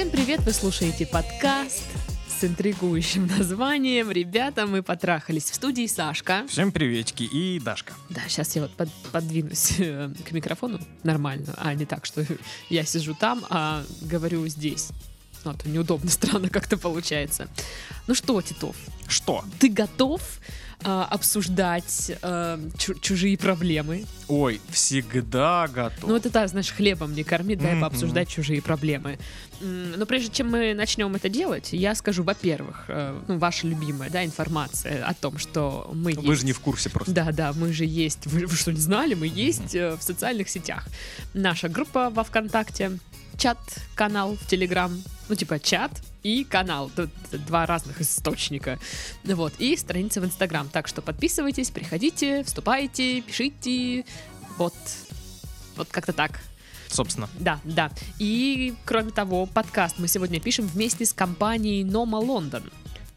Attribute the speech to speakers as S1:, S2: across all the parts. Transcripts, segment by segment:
S1: Всем привет, вы слушаете подкаст с интригующим названием «Ребята, мы потрахались» в студии Сашка.
S2: Всем приветики и Дашка.
S1: Да, сейчас я вот под- подвинусь э, к микрофону нормально, а не так, что я сижу там, а говорю здесь. Ну, а то неудобно, странно как-то получается. Ну что, Титов,
S2: Что?
S1: ты готов а, обсуждать а, чу- чужие проблемы?
S2: Ой, всегда готов.
S1: Ну, это, да, знаешь, хлебом не корми, дай
S2: Мгм.
S1: пообсуждать чужие проблемы. Но прежде чем мы начнем это делать, я скажу, во-первых, э, ну, ваша любимая, да, информация о том, что мы
S2: Вы
S1: есть.
S2: же не в курсе просто.
S1: Да, да, мы же есть. Вы, вы что, не знали? Мы есть э, в социальных сетях. Наша группа во ВКонтакте, чат, канал в Телеграм, ну, типа чат и канал. Тут два разных источника. Вот. И страница в Инстаграм. Так что подписывайтесь, приходите, вступайте, пишите. Вот. Вот как-то так.
S2: Собственно.
S1: Да, да. И, кроме того, подкаст мы сегодня пишем вместе с компанией Noma London.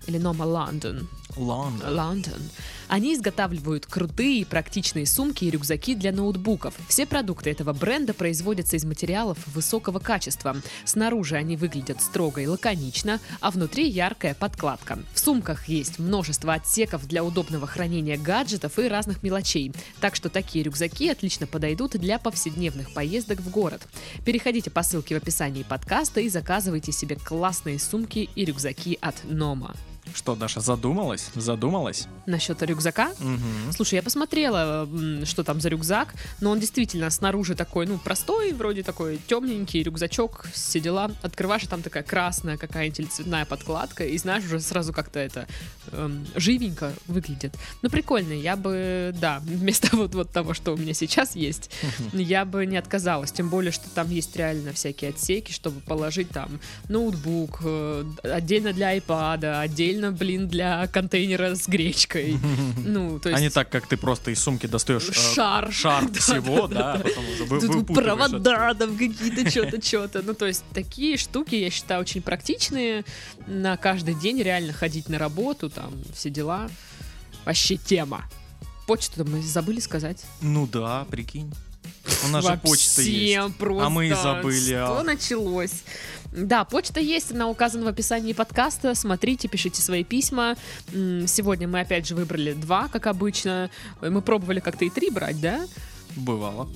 S1: Или Noma London.
S2: Лондон.
S1: Лондон. Они изготавливают крутые и практичные сумки и рюкзаки для ноутбуков. Все продукты этого бренда производятся из материалов высокого качества. Снаружи они выглядят строго и лаконично, а внутри яркая подкладка. В сумках есть множество отсеков для удобного хранения гаджетов и разных мелочей. Так что такие рюкзаки отлично подойдут для повседневных поездок в город. Переходите по ссылке в описании подкаста и заказывайте себе классные сумки и рюкзаки от Нома.
S2: Что, Даша, задумалась? Задумалась?
S1: Насчет рюкзака?
S2: Угу.
S1: Слушай, я посмотрела, что там за рюкзак, но он действительно снаружи такой, ну, простой, вроде такой темненький рюкзачок, все дела. Открываешь, и там такая красная какая-нибудь или цветная подкладка, и знаешь, уже сразу как-то это эм, живенько выглядит. Ну, прикольно, я бы, да, вместо вот, вот того, что у меня сейчас есть, я бы не отказалась, тем более, что там есть реально всякие отсеки, чтобы положить там ноутбук, э, отдельно для iPad, отдельно, блин, для контейнера с гречкой. Ну, то есть...
S2: А не так, как ты просто из сумки достаешь э,
S1: Шар.
S2: шар всего,
S1: да,
S2: да, потом уже
S1: Тут провода там какие-то, что-то, что-то. Ну, то есть такие штуки, я считаю, очень практичные. На каждый день реально ходить на работу, там, все дела. Вообще тема. Почту мы забыли сказать.
S2: Ну да, прикинь. У нас же почта есть.
S1: просто.
S2: А мы и забыли,
S1: Что
S2: а.
S1: началось? Да, почта есть, она указана в описании подкаста. Смотрите, пишите свои письма. Сегодня мы опять же выбрали два, как обычно. Мы пробовали как-то и три брать, да?
S2: Бывало.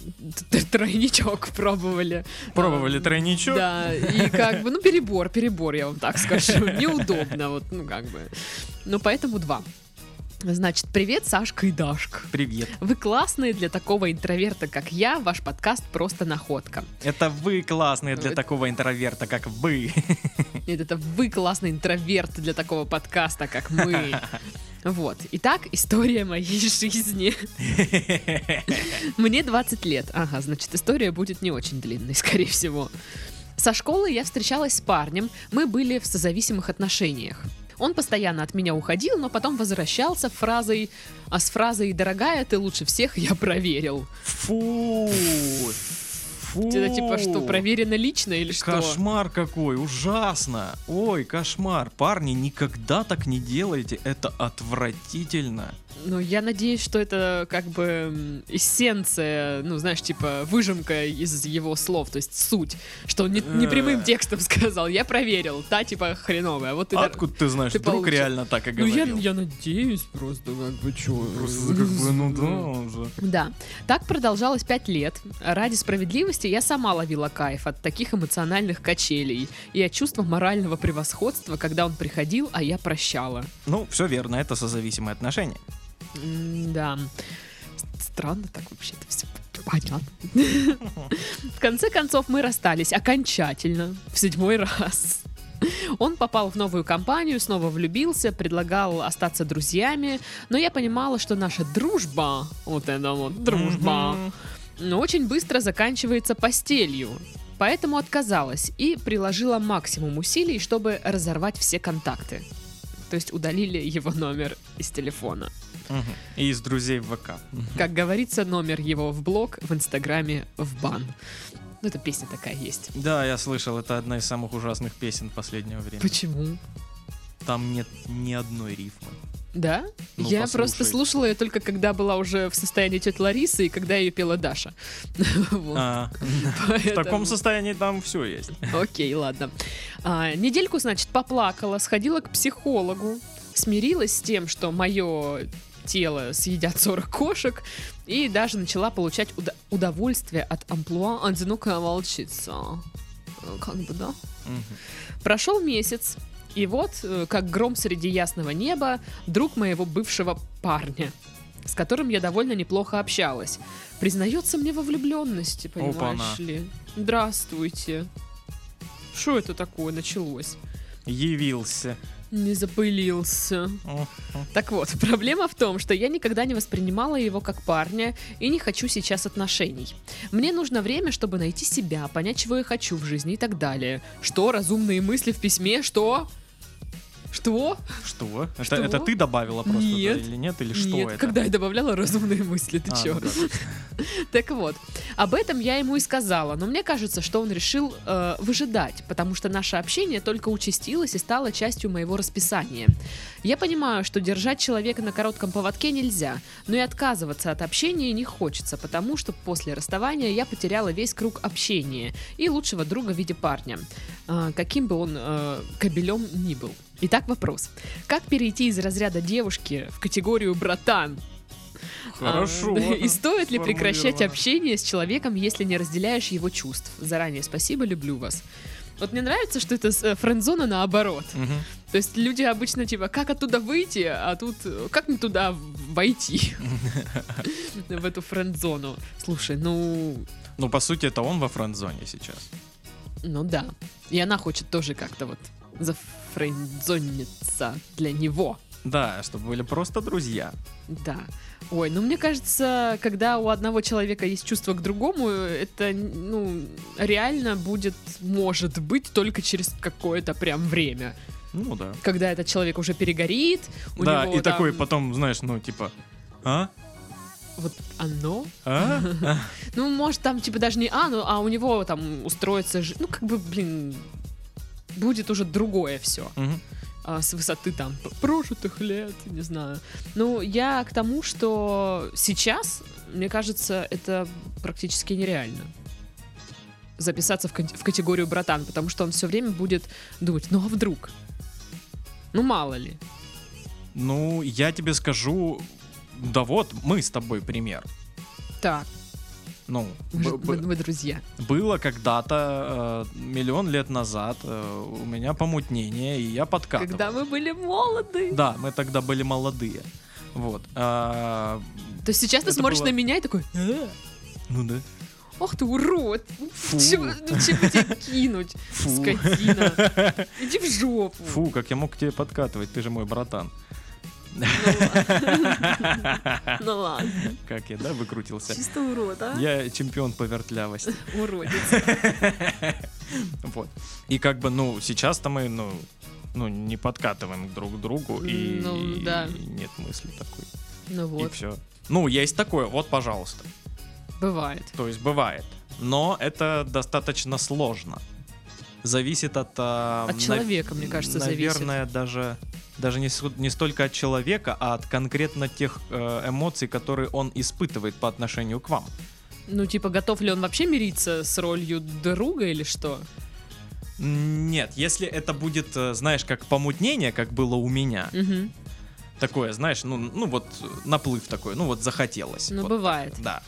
S1: Тройничок пробовали.
S2: Пробовали
S1: А,
S2: тройничок?
S1: Да, и как бы, ну, перебор, перебор, я вам так скажу. Неудобно, вот, ну, как бы. Ну, поэтому два. Значит, привет, Сашка и Дашка.
S2: Привет.
S1: Вы классные для такого интроверта, как я. Ваш подкаст просто находка.
S2: Это вы классные для
S1: Это-
S2: такого интроверта, как вы.
S1: Нет, это вы классный интроверт для такого подкаста, как мы. Вот. Итак, история моей жизни. Мне 20 лет. Ага, значит, история будет не очень длинной, скорее всего. Со школы я встречалась с парнем, мы были в созависимых отношениях. Он постоянно от меня уходил, но потом возвращался фразой, а с фразой «Дорогая, ты лучше всех, я проверил».
S2: Фу. Фу.
S1: Это типа что, проверено лично или что?
S2: Кошмар какой, ужасно. Ой, кошмар. Парни, никогда так не делайте, это отвратительно.
S1: Ну, я надеюсь, что это как бы эссенция, ну, знаешь, типа выжимка из его слов, то есть суть, что он не, не прямым
S2: Э.
S1: текстом сказал, я проверил, та типа хреновая, вот ты...
S2: Откуда ты знаешь,
S1: ты
S2: вдруг
S1: получил.
S2: реально так и
S1: Ну, я,
S2: говорил?
S1: я надеюсь просто, как бы, чё...
S2: Просто как бы, ну да, уже.
S1: Да, так продолжалось пять лет. Ради справедливости я сама ловила кайф от таких эмоциональных качелей и от чувства морального превосходства, когда он приходил, а я прощала.
S2: Ну, все верно, это созависимые отношения.
S1: М, Да. Странно так вообще-то все понятно. В конце концов мы расстались окончательно, в седьмой раз. Он попал в новую компанию, снова влюбился, предлагал остаться друзьями, но я понимала, что наша дружба, вот это вот дружба,
S2: Мгм.
S1: Но очень быстро заканчивается постелью. Поэтому отказалась и приложила максимум усилий, чтобы разорвать все контакты. То есть удалили его номер из телефона.
S2: И из друзей в ВК.
S1: Как говорится, номер его в блог, в Инстаграме, в бан. Ну, это песня такая есть.
S2: Да, я слышал, это одна из самых ужасных песен последнего времени.
S1: Почему?
S2: Там нет ни одной рифмы.
S1: Да?
S2: Ну,
S1: я просто
S2: послушай.
S1: слушала ее только когда была уже в состоянии тети Ларисы и когда ее пела Даша.
S2: А, В таком состоянии там все есть.
S1: Окей, ладно. А, недельку, значит, поплакала, сходила к психологу, смирилась с тем, что мое тело съедят 40 кошек, и даже начала получать удовольствие от амплуа одинокая волчица. Э, Как бы, да? Прошел месяц, и вот, э, как гром среди ясного неба, друг моего бывшего парня, с которым я довольно неплохо общалась, признается мне во влюбленности, понимаешь
S2: Опа-на.
S1: ли? Здравствуйте. Что это такое началось?
S2: Явился.
S1: Не запылился. Так вот, проблема в том, что я никогда не воспринимала его как парня и не хочу сейчас отношений. Мне нужно время, чтобы найти себя, понять, чего я хочу в жизни и так далее. Что? Разумные мысли в письме? Что? Что?
S2: Что? Это,
S1: Что?
S2: это ты добавила просто да,
S1: Нет.
S2: или нет? Или что
S1: Нет,
S2: это?
S1: когда я добавляла разумные мысли, ты
S2: А,
S1: чё?
S2: ну да.
S1: Так вот, об этом я ему и сказала, но мне кажется, что он решил э, выжидать, потому что наше общение только участилось и стало частью моего расписания. Я понимаю, что держать человека на коротком поводке нельзя, но и отказываться от общения не хочется, потому что после расставания я потеряла весь круг общения и лучшего друга в виде парня, э, каким бы он э, кобелем ни был. Итак, вопрос. Как перейти из разряда девушки в категорию братан?
S2: Хорошо.
S1: А, И стоит ли прекращать общение с человеком, если не разделяешь его чувств? Заранее спасибо, люблю вас. Вот мне нравится, что это э, френд-зона наоборот.
S2: Мгм.
S1: То есть люди обычно типа, как оттуда выйти, а тут как мне туда войти? В эту френд-зону. Слушай, ну,
S2: Ну, по сути, это он во френд-зоне сейчас.
S1: ну да. И она хочет тоже как-то вот зафрендзониться для него.
S2: Да, чтобы были просто друзья.
S1: Да. Ой, ну мне кажется, когда у одного человека есть чувство к другому, это, ну, реально будет, может быть, только через какое-то прям время.
S2: Ну да.
S1: Когда этот человек уже перегорит, у
S2: да,
S1: него
S2: и такой
S1: там
S2: потом, знаешь, ну, типа, а?
S1: Вот оно.
S2: А? А?
S1: Ну, может, там, типа, даже не а, ну, а у него там устроится, ну, как бы, блин, будет уже другое все.
S2: Мгм.
S1: а, с высоты там прожитых лет, не знаю. Ну, я к тому, что сейчас, мне кажется, это практически нереально записаться в, в категорию братан, потому что он все время будет думать, ну а вдруг? Ну мало ли.
S2: Ну, я тебе скажу, да вот, мы с тобой пример.
S1: Так,
S2: Ну,
S1: мы, мы- мы друзья.
S2: было когда-то, э, миллион лет назад, э, у меня помутнение, и я подкатывал.
S1: Когда мы были молоды.
S2: Да, мы тогда были молодые. Вот. а,
S1: То есть сейчас ты смотришь
S2: было-
S1: на меня и такой, «Э,
S2: ну да.
S1: ох ты урод,
S2: Фу.
S1: чего, ну, чего тебе кинуть,
S2: Фу.
S1: скотина, иди в жопу.
S2: Фу, как я мог к тебе подкатывать, ты же мой братан.
S1: Ну ладно. Ну ладно.
S2: Как я, да, выкрутился?
S1: Чисто урод, а?
S2: Я чемпион по вертлявости.
S1: Уродец.
S2: Вот. И как бы, ну, сейчас-то мы, ну, ну, не подкатываем друг к другу, и,
S1: Ну, да.
S2: и нет мысли такой.
S1: Ну
S2: И
S1: вот,
S2: все. Ну, есть такое, вот, пожалуйста.
S1: бывает.
S2: То есть бывает. Но это достаточно сложно. Зависит от... а,
S1: От
S2: нав-
S1: человека, мне кажется, зависит.
S2: Наверное, даже, даже не, не столько от человека, а от конкретно тех э, эмоций, которые он испытывает по отношению к вам.
S1: Ну, типа, готов ли он вообще мириться с ролью друга или что?
S2: Нет, если это будет, э, знаешь, как помутнение, как было у меня,
S1: Мгм.
S2: такое, знаешь, ну, ну вот э, наплыв такой, ну вот захотелось.
S1: Ну,
S2: вот
S1: бывает.
S2: так, да.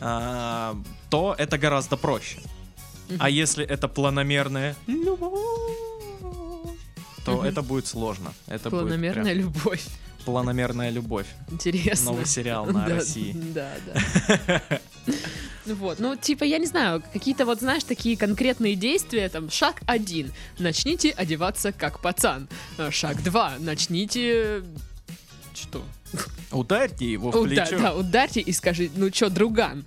S2: А, то это гораздо проще. А если это планомерное любовь, то это будет сложно. Это будет
S1: Планомерная
S2: прям
S1: любовь.
S2: планомерная любовь.
S1: Интересно.
S2: Новый сериал на
S1: Да,
S2: России.
S1: Да, да. Вот, ну, типа, я не знаю, какие-то вот, знаешь, такие конкретные действия, там, шаг один, начните одеваться как пацан, Э, шаг два, начните, что?
S2: Ударьте его в
S1: Уда-
S2: плечо.
S1: да, ударьте и скажи, ну чё, друган?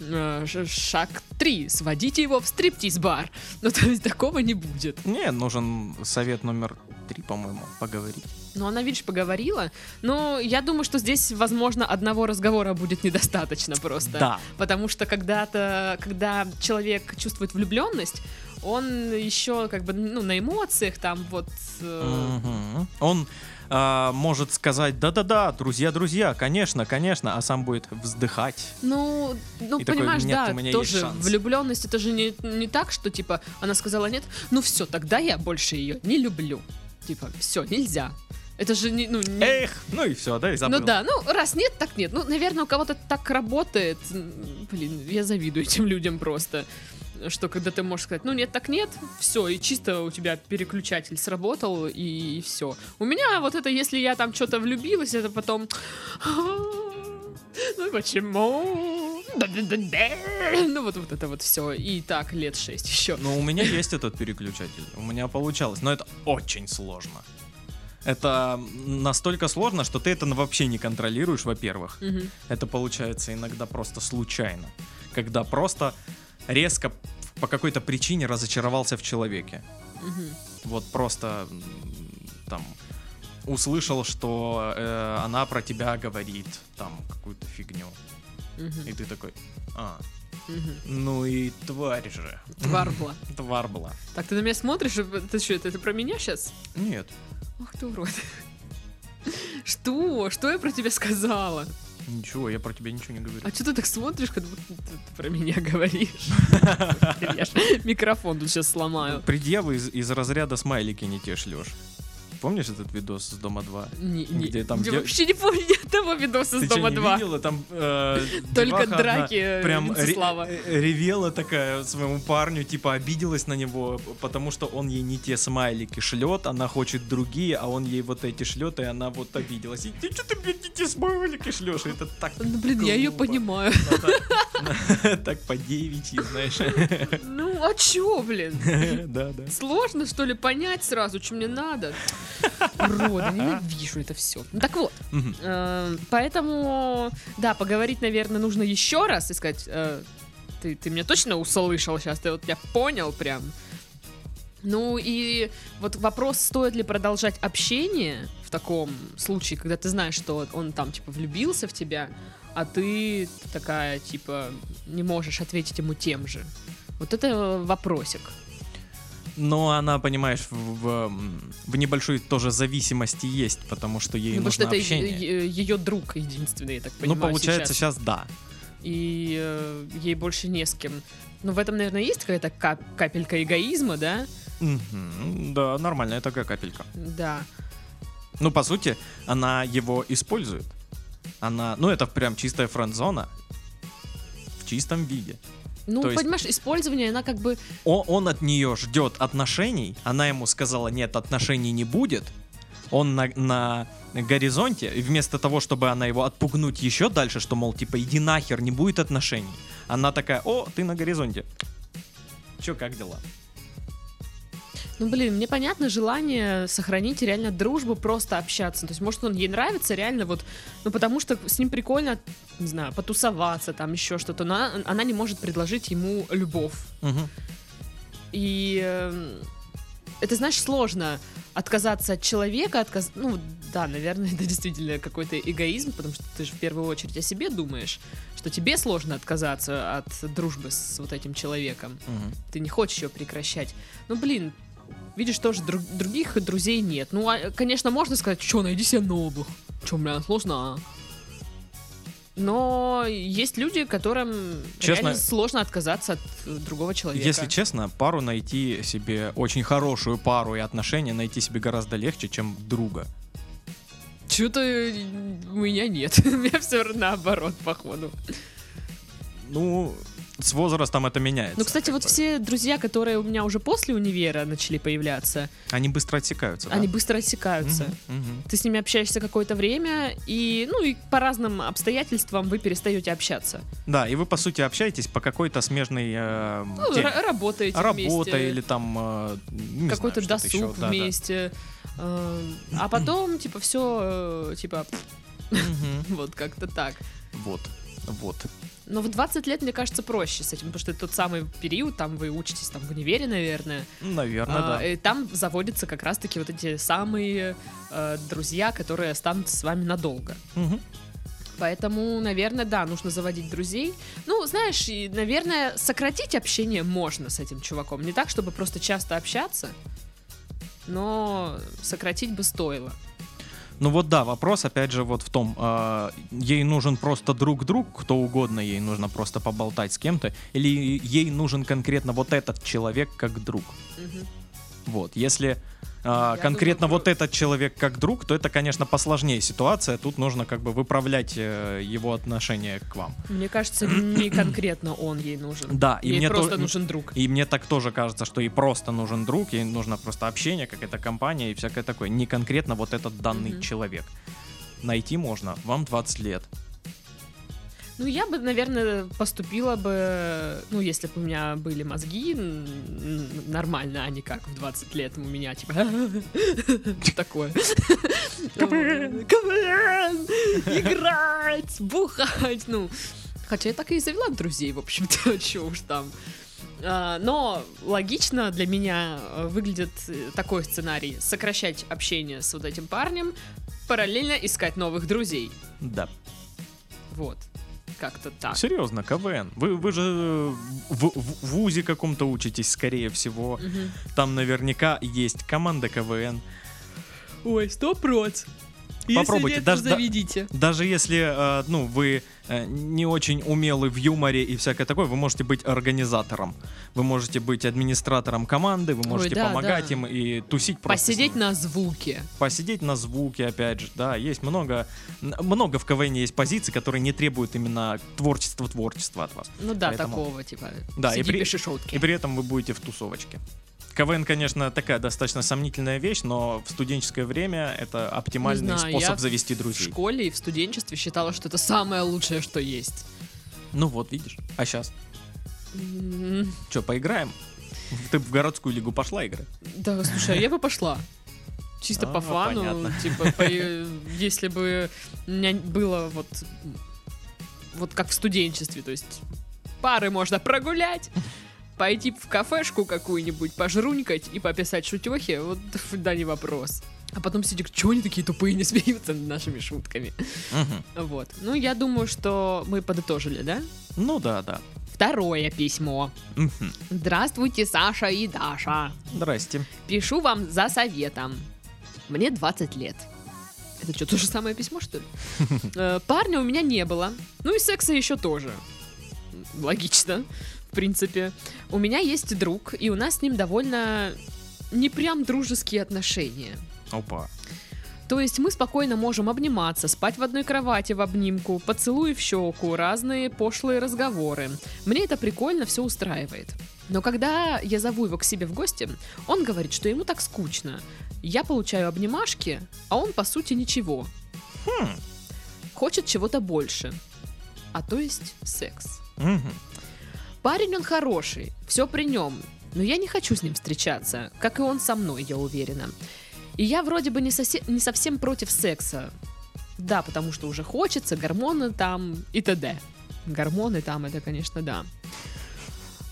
S1: Э, Шаг три, сводите его в стриптиз-бар. Ну, то есть такого не будет.
S2: Не, нужен совет номер три, по-моему, поговорить.
S1: Ну, она, видишь, поговорила. Но я думаю, что здесь, возможно, одного разговора будет недостаточно просто.
S2: Да.
S1: Потому что когда-то, когда человек чувствует влюбленность, он еще как бы ну, на эмоциях там вот. э,
S2: Мгм. Он а, может сказать, да-да-да, друзья-друзья, конечно, конечно, а сам будет вздыхать.
S1: Ну, ну
S2: И такой,
S1: понимаешь,
S2: «Нет,
S1: да,
S2: у меня
S1: тоже
S2: шанс».
S1: влюбленность это же не, не так, что типа она сказала нет, ну все, тогда я больше ее не люблю. Типа, все, нельзя. Это же не, ну, не-
S2: Эх, ну и все, да, и забыл.
S1: Ну да, ну раз нет, так нет. Ну, наверное, у кого-то так работает. Блин, я завидую этим людям просто. Что когда ты можешь сказать, ну нет, так нет, все, и чисто у тебя переключатель сработал, и, все. У меня вот это, если я там что-то влюбилась, это потом... Ну почему? Ну вот, вот это вот все. И так лет шесть еще.
S2: Ну, у меня есть этот переключатель. У меня получалось, но это очень сложно. Это настолько сложно, что ты это вообще не контролируешь, во-первых.
S1: Мгм.
S2: Это получается иногда просто случайно. Когда просто резко по какой-то причине разочаровался в человеке.
S1: Мгм.
S2: Вот просто там услышал, что э, она про тебя говорит там какую-то фигню.
S1: Мгм.
S2: И ты такой, а,
S1: Мгм.
S2: ну и тварь же.
S1: Тварь была.
S2: Тварь была.
S1: Так, ты на меня смотришь? Это что, это, это про меня сейчас?
S2: Нет.
S1: Ах ты урод. Что? Что я про тебя сказала?
S2: Ничего, я про тебя ничего не говорю.
S1: А что ты так смотришь, как будто ты, про меня говоришь? Я микрофон тут сейчас сломаю.
S2: Предъявы из, из разряда смайлики не те шлешь. Помнишь этот видос с Дома 2?
S1: Не, не,
S2: Где там
S1: я
S2: де-
S1: вообще не помню одного видоса с Дома
S2: не
S1: 2.
S2: видела? Там э,
S1: Только драки э,
S2: прям э, ревела такая своему парню, типа обиделась на него, потому что он ей не те смайлики шлет, она хочет другие, а он ей вот эти шлет, и она вот обиделась. И ты что ты, блядь, не те смайлики шлешь? Это так
S1: Ну, блин, я ее понимаю.
S2: Надо- Так по девичьи, знаешь.
S1: Ну, а чё, блин?
S2: Да, да.
S1: Сложно, что ли, понять сразу, что мне надо? Уроды, ненавижу это все. Так вот, э, поэтому, да, поговорить, наверное, нужно еще раз и сказать, э, ты, ты меня точно услышал сейчас, ты вот я понял прям. Ну и вот вопрос, стоит ли продолжать общение в таком случае, когда ты знаешь, что он там, типа, влюбился в тебя, а ты такая, типа, не можешь ответить ему тем же. Вот это вопросик.
S2: Но она, понимаешь, в, в, в небольшой тоже зависимости есть, потому что ей
S1: Ну, потому что
S2: нужно
S1: это
S2: общение.
S1: ее друг единственный, я так
S2: ну,
S1: понимаю,
S2: получается,
S1: сейчас.
S2: сейчас да.
S1: И э, ей больше не с кем. Но в этом, наверное, есть какая-то кап- капелька эгоизма, да?
S2: Мгм, Да, нормальная такая капелька.
S1: Да.
S2: Ну, по сути, она его использует. Она, ну, это прям чистая френд-зона в чистом виде.
S1: Ну,
S2: То есть-
S1: понимаешь, использование, она как бы...
S2: О- он от нее ждет отношений, она ему сказала, нет, отношений не будет. Он на, на горизонте, и вместо того, чтобы она его отпугнуть еще дальше, что, мол, типа, иди нахер, не будет отношений, она такая, о, ты на горизонте. Че, как дела?
S1: Ну, блин, мне понятно желание сохранить реально дружбу, просто общаться. То есть, может, он ей нравится реально вот... Ну, потому что с ним прикольно, не знаю, потусоваться, там еще что-то. Но она, она не может предложить ему любовь.
S2: Мгм.
S1: И э, это, знаешь, сложно отказаться от человека, отказ... ну да, наверное, это действительно какой-то эгоизм, потому что ты же в первую очередь о себе думаешь, что тебе сложно отказаться от дружбы с вот этим человеком.
S2: Мгм.
S1: Ты не хочешь ее прекращать. Ну, блин, видишь, тоже друг- других друзей нет. Ну, а, конечно, можно сказать, что, найди себе новых. Че, бля, сложно, а? Но есть люди, которым
S2: Честно-
S1: сложно отказаться от э, другого человека.
S2: Если честно, пару найти себе, очень хорошую пару и отношения найти себе гораздо легче, чем друга.
S1: Что-то у меня нет. У меня все наоборот, походу.
S2: Ну, с возрастом это меняется.
S1: Ну, кстати, вот
S2: бы.
S1: все друзья, которые у меня уже после универа начали появляться,
S2: Они быстро отсекаются, да?
S1: они быстро отсекаются.
S2: Мгм, мгм.
S1: Ты с ними общаешься какое-то время, и, ну, и по разным обстоятельствам вы перестаете общаться.
S2: Да, и вы, по сути, общаетесь по какой-то смежной э,
S1: Ну,
S2: теме.
S1: ра- работаете
S2: Работа
S1: вместе.
S2: или там э,
S1: какой-то досуг
S2: еще, да, да.
S1: вместе. э, А потом, типа, все, типа,
S2: Мгм.
S1: вот как-то так.
S2: Вот. Вот.
S1: Но в 20 лет, мне кажется, проще с этим, потому что это тот самый период, там вы учитесь там в универе, наверное.
S2: Наверное,
S1: А,
S2: да.
S1: и там заводятся как раз-таки вот эти самые э, друзья, которые останутся с вами надолго.
S2: Мгм.
S1: Поэтому, наверное, да, нужно заводить друзей. Ну, знаешь, и, наверное, сократить общение можно с этим чуваком. Не так, чтобы просто часто общаться, но сократить бы стоило.
S2: Ну вот да, вопрос опять же вот в том, а, ей нужен просто друг-друг, кто угодно, ей нужно просто поболтать с кем-то, или ей нужен конкретно вот этот человек как друг.
S1: Мгм.
S2: Вот, если а, конкретно
S1: думаю,
S2: вот этот человек как друг, то это, конечно, посложнее ситуация. Тут нужно как бы выправлять э, его отношение к вам.
S1: Мне кажется, не конкретно он ей нужен.
S2: Да, и
S1: Ей
S2: мне
S1: просто
S2: то-
S1: нужен друг.
S2: И мне так тоже кажется, что ей просто нужен друг, ей нужно просто общение, какая-то компания и всякое такое. Не конкретно вот этот данный
S1: Мгм.
S2: человек. Найти можно, вам 20 лет.
S1: Ну, я бы, наверное, поступила бы, ну, если бы у меня были мозги нормально, а не как в 20 лет у меня, типа, такое. КВН! Играть! Бухать! Ну, хотя я так и завела друзей, в общем-то, чё уж там. А, Но логично для меня э, выглядит э, такой сценарий. Сокращать общение с вот этим парнем, параллельно искать новых друзей.
S2: Да.
S1: Вот. Как-то так.
S2: Серьезно, КВН. Вы, вы же в, в, в ВУЗе каком-то учитесь, скорее всего.
S1: Мгм.
S2: Там наверняка есть команда КВН.
S1: Ой, сто проц.
S2: Попробуйте,
S1: нет,
S2: даже-
S1: то
S2: да-
S1: заведите.
S2: Даже если, э, ну, вы э, не очень умелы в юморе и всякое такое, вы можете быть организатором. Вы можете быть администратором команды, вы можете
S1: да,
S2: помогать
S1: да.
S2: им и тусить просто.
S1: Посидеть на звуке.
S2: Посидеть на звуке, опять же, да, есть много, много в КВН есть позиций, которые не требуют именно творчества-творчества от вас.
S1: Ну да,
S2: Поэтому-
S1: такого, типа,
S2: Да, и при-. И при этом вы будете в тусовочке. КВН, конечно, такая достаточно сомнительная вещь, но в студенческое время это оптимальный
S1: знаю,
S2: способ завести
S1: В
S2: друзей.
S1: школе и в студенчестве считала, что это самое лучшее, что есть.
S2: Ну вот, видишь. А сейчас?
S1: М,
S2: Че, поиграем? Ты в городскую лигу пошла играть?
S1: Да, слушай, а я бы пошла. Чисто
S2: А,
S1: по фану,
S2: понятно.
S1: типа, по- если бы у меня было вот, вот как в студенчестве, то есть пары можно прогулять, пойти в кафешку какую-нибудь, пожрунькать и пописать шутехи, вот да не вопрос. А потом сидишь, чего они такие тупые не смеются над нашими шутками?
S2: Мгм.
S1: Вот. Ну, я думаю, что мы подытожили, да?
S2: Ну да, да.
S1: Второе письмо.
S2: Мгм.
S1: Здравствуйте, Саша и Даша.
S2: Здрасте.
S1: Пишу вам за советом. Мне 20 лет. Это что, то же самое письмо, что ли? Э, Парня у меня не было. Ну и секса еще тоже. Логично, в принципе. У меня есть друг, и у нас с ним довольно не прям дружеские отношения.
S2: Опа.
S1: То есть мы спокойно можем обниматься, спать в одной кровати в обнимку, поцелуи в щеку, разные пошлые разговоры. Мне это прикольно, все устраивает. Но когда я зову его к себе в гости, он говорит, что ему так скучно. Я получаю обнимашки, а он по сути ничего.
S2: Хм.
S1: Хочет чего-то больше. А то есть секс.
S2: Мгм.
S1: Парень он хороший, все при нем, но я не хочу с ним встречаться, как и он со мной, я уверена. И я вроде бы не, сосе- не совсем против секса. Да, потому что уже хочется, гормоны там и т.д. Гормоны там, это, конечно, да.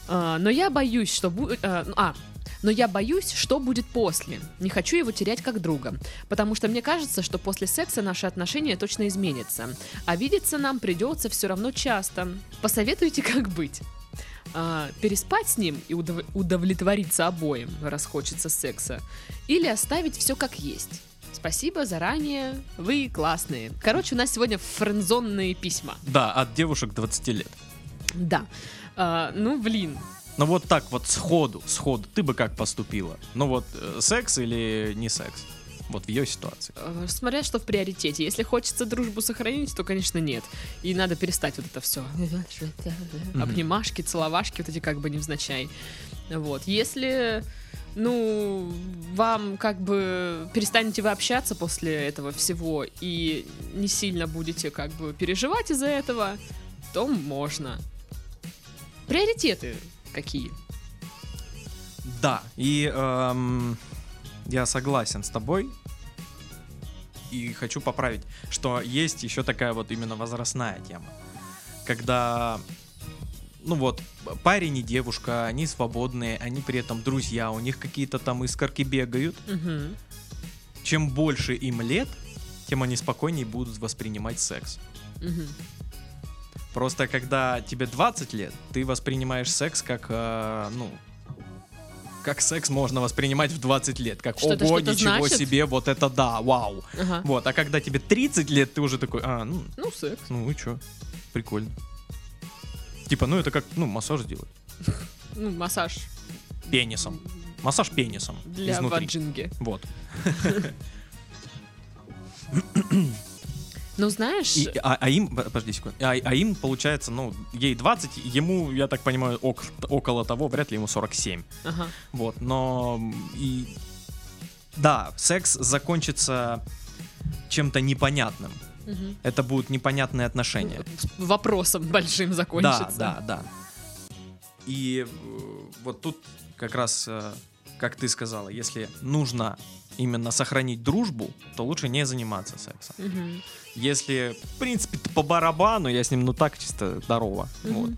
S1: А, но я боюсь, что будет... А, но я боюсь, что будет после. Не хочу его терять как друга. Потому что мне кажется, что после секса наши отношения точно изменятся. А видеться нам придется все равно часто. Посоветуйте, как быть. А, переспать с ним и удов- удовлетвориться обоим, раз хочется секса. Или оставить все как есть. Спасибо заранее, вы классные. Короче, у нас сегодня френдзонные письма.
S2: Да, от девушек 20 лет.
S1: Да. А, ну, блин,
S2: Ну вот так вот сходу, сходу, ты бы как поступила? Ну вот, э, секс или не секс? Вот в ее ситуации.
S1: Э, Смотря что в приоритете. Если хочется дружбу сохранить, то, конечно, нет. И надо перестать вот это все. Обнимашки, целовашки, вот эти как бы невзначай. Вот. Если, ну, вам как бы перестанете вы общаться после этого всего и не сильно будете как бы переживать из-за этого, то можно. Приоритеты какие?
S2: Да, и эм, я согласен с тобой. И хочу поправить, что есть еще такая вот именно возрастная тема. когда, ну вот, парень и девушка, они свободные, они при этом друзья, у них какие-то там искорки бегают.
S1: Мгм.
S2: Чем больше им лет, тем они спокойнее будут воспринимать секс.
S1: Мгм.
S2: Просто когда тебе 20 лет, ты воспринимаешь секс как, э, ну, как секс можно воспринимать в 20 лет. Как,
S1: Что это
S2: ого,
S1: что-то
S2: ничего
S1: значит?
S2: себе, вот это да, вау.
S1: Ага.
S2: Вот, а когда тебе 30 лет, ты уже такой, а, ну,
S1: Ну, секс.
S2: ну и чё, прикольно. Типа, ну это как, ну, массаж делать.
S1: Ну, массаж
S2: Пенисом. Массаж пенисом.
S1: для
S2: изнутри.
S1: ваджинги.
S2: Вот.
S1: Ну, знаешь,
S2: И, а, а им, подожди секунду, а, а им получается, ну, ей 20, ему, я так понимаю, ок- около того, вряд ли ему 47.
S1: ага.
S2: Вот, но и да, секс закончится чем-то непонятным.
S1: Мгм.
S2: Это будут непонятные отношения.
S1: Вопросом большим закончится.
S2: Да, да, да. И э, вот тут как раз, э, как ты сказала, если нужно именно сохранить дружбу, то лучше не заниматься сексом.
S1: Мгм.
S2: Если, в принципе, по барабану, я с ним, ну так, чисто здорово.
S1: Мгм.
S2: Вот.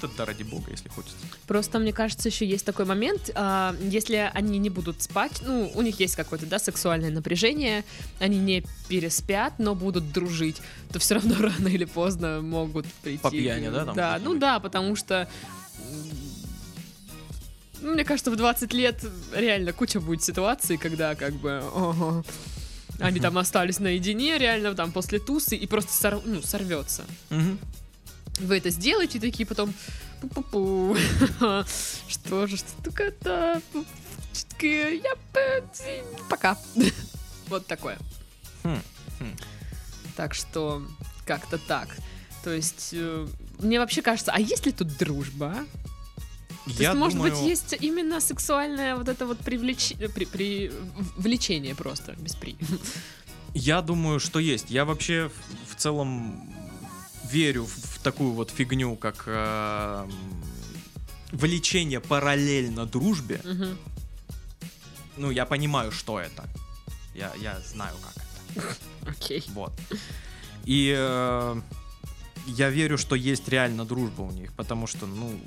S2: Это да ради бога, если хочется.
S1: Просто, мне кажется, еще есть такой момент, а, если они не будут спать, ну, у них есть какое-то, да, сексуальное напряжение, они не переспят, но будут дружить, то все равно рано или поздно могут прийти.
S2: По пьяни, да, там
S1: Да, ну да, потому что м, мне кажется, в 20 лет реально куча будет ситуаций, когда как бы ого, они там остались наедине, реально там после тусы, и просто сор- ну, сорвется вы это сделаете, и такие потом пу-пу-пу. Что же, что такое-то? Я пока. Вот такое.
S2: Хм, хм.
S1: Так что как-то так. То есть э, мне вообще кажется, а есть ли тут дружба? а? То
S2: Я
S1: есть, может
S2: думаю,
S1: быть, есть именно сексуальное вот это вот привлечение, при, при- влечение просто, без при.
S2: Я думаю, что есть. Я вообще в, в целом верю в, в такую вот фигню, как э, влечение параллельно дружбе.
S1: Мгм.
S2: Ну, я понимаю, что это. Я, я знаю, как это.
S1: Окей.
S2: Вот. И э, я верю, что есть реально дружба у них, потому что, ну,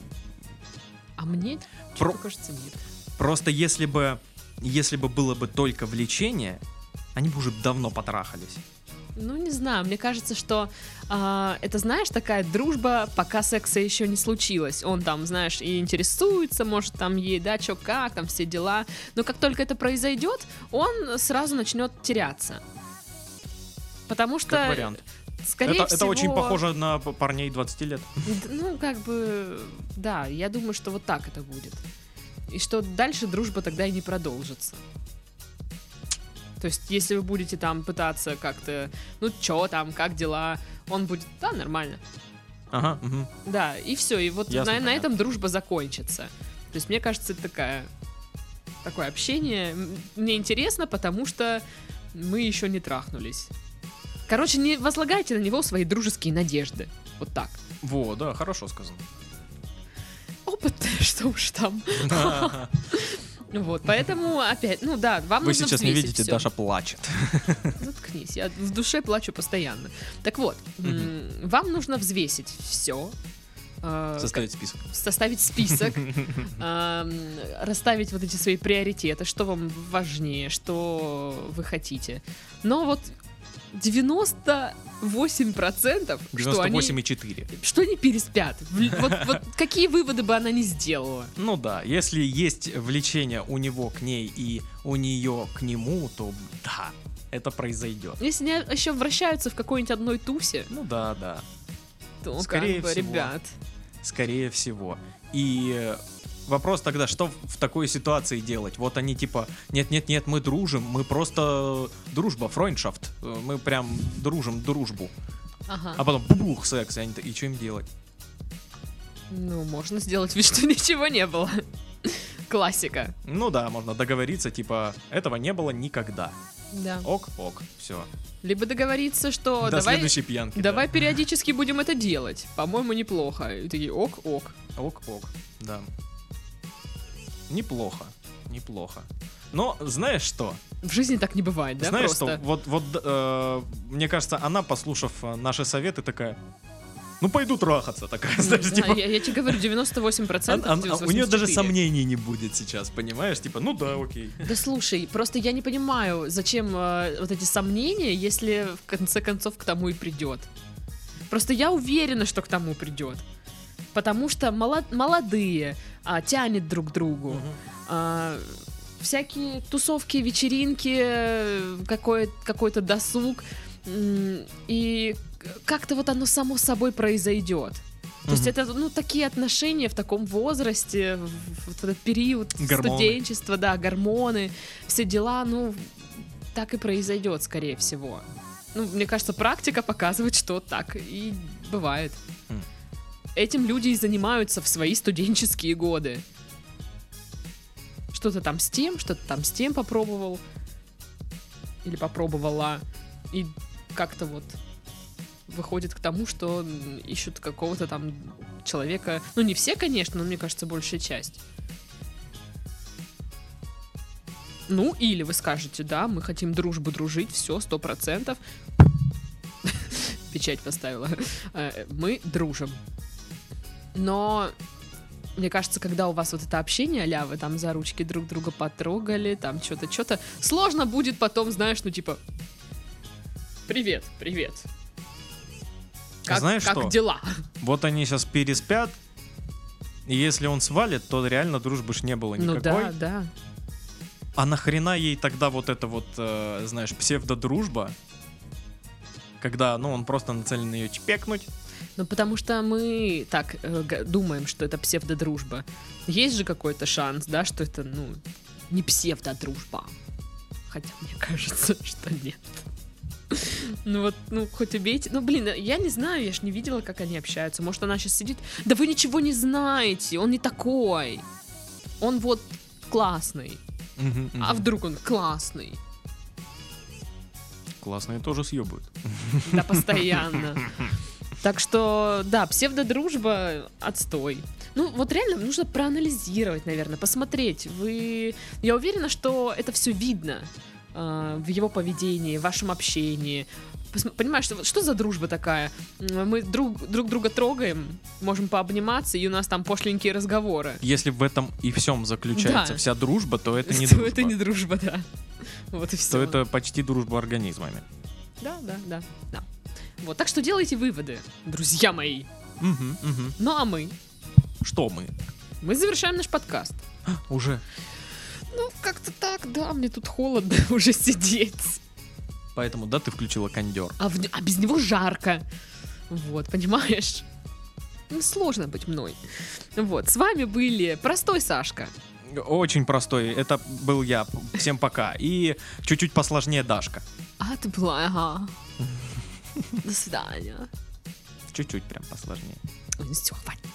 S1: А мне
S2: Про-
S1: кажется нет.
S2: просто если бы, если бы было бы только влечение, они бы уже давно потрахались.
S1: Ну, не знаю, мне кажется, что а, это, знаешь, такая дружба, пока секса еще не случилось. Он там, знаешь, и интересуется, может, там ей, да, чё, как, там все дела. Но как только это произойдет, он сразу начнет теряться. Потому что,
S2: Как вариант.
S1: Скорее
S2: Это,
S1: всего...
S2: это очень похоже на парней 20 лет.
S1: Ну, как бы, да, я думаю, что вот так это будет. И что дальше дружба тогда и не продолжится. То есть, если вы будете там пытаться как-то, ну, чё там, как дела, он будет, да, нормально.
S2: Ага, мгм.
S1: Да, и все, и вот
S2: Ясно,
S1: на, на этом дружба закончится. То есть, мне кажется, это такая, такое общение мне интересно, потому что мы еще не трахнулись. Короче, не возлагайте на него свои дружеские надежды. Вот так.
S2: Во, да, хорошо сказано.
S1: Опыт, что уж там. Вот, поэтому опять, ну да, вам
S2: Вы
S1: нужно
S2: сейчас не видите,
S1: всё.
S2: Даша плачет.
S1: Заткнись, я в душе плачу постоянно. Так вот, м, вам нужно взвесить все.
S2: Составить список.
S1: составить список, ам, расставить вот эти свои приоритеты, что вам важнее, что вы хотите. Но вот 98% что они,
S2: 98,4.
S1: что они переспят. Вот, вот какие выводы бы она не сделала?
S2: Ну да, если есть влечение у него к ней и у нее к нему, то да, это произойдет.
S1: Если они еще вращаются в какой-нибудь одной тусе,
S2: Ну да, да,
S1: то
S2: Скорее
S1: как бы,
S2: всего.
S1: ребят,
S2: скорее всего. И э, вопрос тогда, что в- такой ситуации делать? Вот они типа, нет-нет-нет, мы дружим, мы просто дружба, фройндшафт, мы прям дружим дружбу.
S1: ага.
S2: А потом бубух, секс, и, они и что им делать?
S1: Ну, можно сделать вид, что ничего не было. Классика.
S2: Ну да, можно договориться, типа, этого не было никогда.
S1: Да.
S2: Ок, ок, все.
S1: Либо договориться, что
S2: До
S1: давай,
S2: следующей пьянки. да.
S1: давай периодически будем это делать. По-моему, неплохо. И такие, ок, ок.
S2: Ок, ок, да. Неплохо, неплохо. Но знаешь что?
S1: В жизни так не бывает, да?
S2: знаешь
S1: просто.
S2: что? Вот, вот, э, мне кажется, она, послушав э, наши советы, такая, Ну, пойду трахаться такая, знаешь,
S1: Да,
S2: типа...
S1: я, я тебе говорю, 98%.
S2: Ан- ан- у нее даже
S1: 84.
S2: сомнений не будет сейчас, понимаешь? Типа, ну да, окей.
S1: Да слушай, просто я не понимаю, зачем э, вот эти сомнения, если в конце концов к тому и придет. Просто я уверена, что к тому придет. Потому что молод- молодые а, тянет друг к другу. А, всякие тусовки, вечеринки, какой- какой-то досуг. И как-то вот оно само собой произойдет. То есть это, ну, такие отношения в таком возрасте, в, этот период
S2: Гормоны.
S1: студенчества, да, гормоны, все дела, ну, так и произойдет, скорее всего. Ну, мне кажется, практика показывает, что так и бывает.
S2: М.
S1: Этим люди и занимаются в свои студенческие годы. Что-то там с тем, что-то там с тем попробовал. Или попробовала. И как-то вот выходит к тому, что ищут какого-то там человека. Ну, не все, конечно, но мне кажется, большая часть. Ну, или вы скажете, да, мы хотим дружбу дружить, все, сто процентов. Печать поставила. Э, Мы дружим. Но мне кажется, когда у вас вот это общение, а вы там за ручки друг друга потрогали, там что-то, что-то, сложно будет потом, знаешь, ну типа, привет, привет. Как,
S2: Знаешь
S1: как
S2: что?
S1: дела?
S2: Вот они сейчас переспят, и если он свалит, то реально дружбы ж не было никакой.
S1: Ну да, да.
S2: А нахрена ей тогда вот это вот, э, знаешь, псевдодружба? Когда, ну, он просто нацелен на ее чпекнуть.
S1: Ну, потому что мы так э, думаем, что это псевдодружба. Есть же какой-то шанс, да, что это, ну, не псевдодружба. Хотя мне кажется, что нет. Ну вот, ну, хоть убейте. Ну, блин, я не знаю, я ж не видела, как они общаются. Может, она сейчас сидит. Да вы ничего не знаете, он не такой. Он вот классный. А вдруг он классный?
S2: Классные тоже съебают.
S1: Да, постоянно. Так что, да, псевдодружба отстой. Ну, вот реально нужно проанализировать, наверное, посмотреть. Вы... Я уверена, что это все видно э, в его поведении, в вашем общении. Пос- Понимаешь, что, что за дружба такая? Мы друг, друг друга трогаем, можем пообниматься, и у нас там пошленькие разговоры.
S2: Если в этом и всем заключается
S1: Да.
S2: вся дружба, то это не
S1: То
S2: дружба.
S1: это не дружба, да. Вот и все.
S2: То это почти дружба организмами.
S1: Да, да, да, да. Вот, так что делайте выводы, друзья мои.
S2: Мгм, мгм.
S1: Ну а мы?
S2: Что мы?
S1: Мы завершаем наш подкаст.
S2: Уже.
S1: Ну, как-то так, да, мне тут холодно уже сидеть.
S2: Поэтому, да, ты включила кондер.
S1: А, в- а без него жарко. Вот, понимаешь? Ну, сложно быть мной. Вот, с вами были Простой Сашка.
S2: Очень простой. Это был я. Всем пока. И чуть-чуть посложнее Дашка.
S1: А, ты была, ага. До свидания.
S2: Чуть-чуть прям посложнее.
S1: Ой, ну всё, хватит.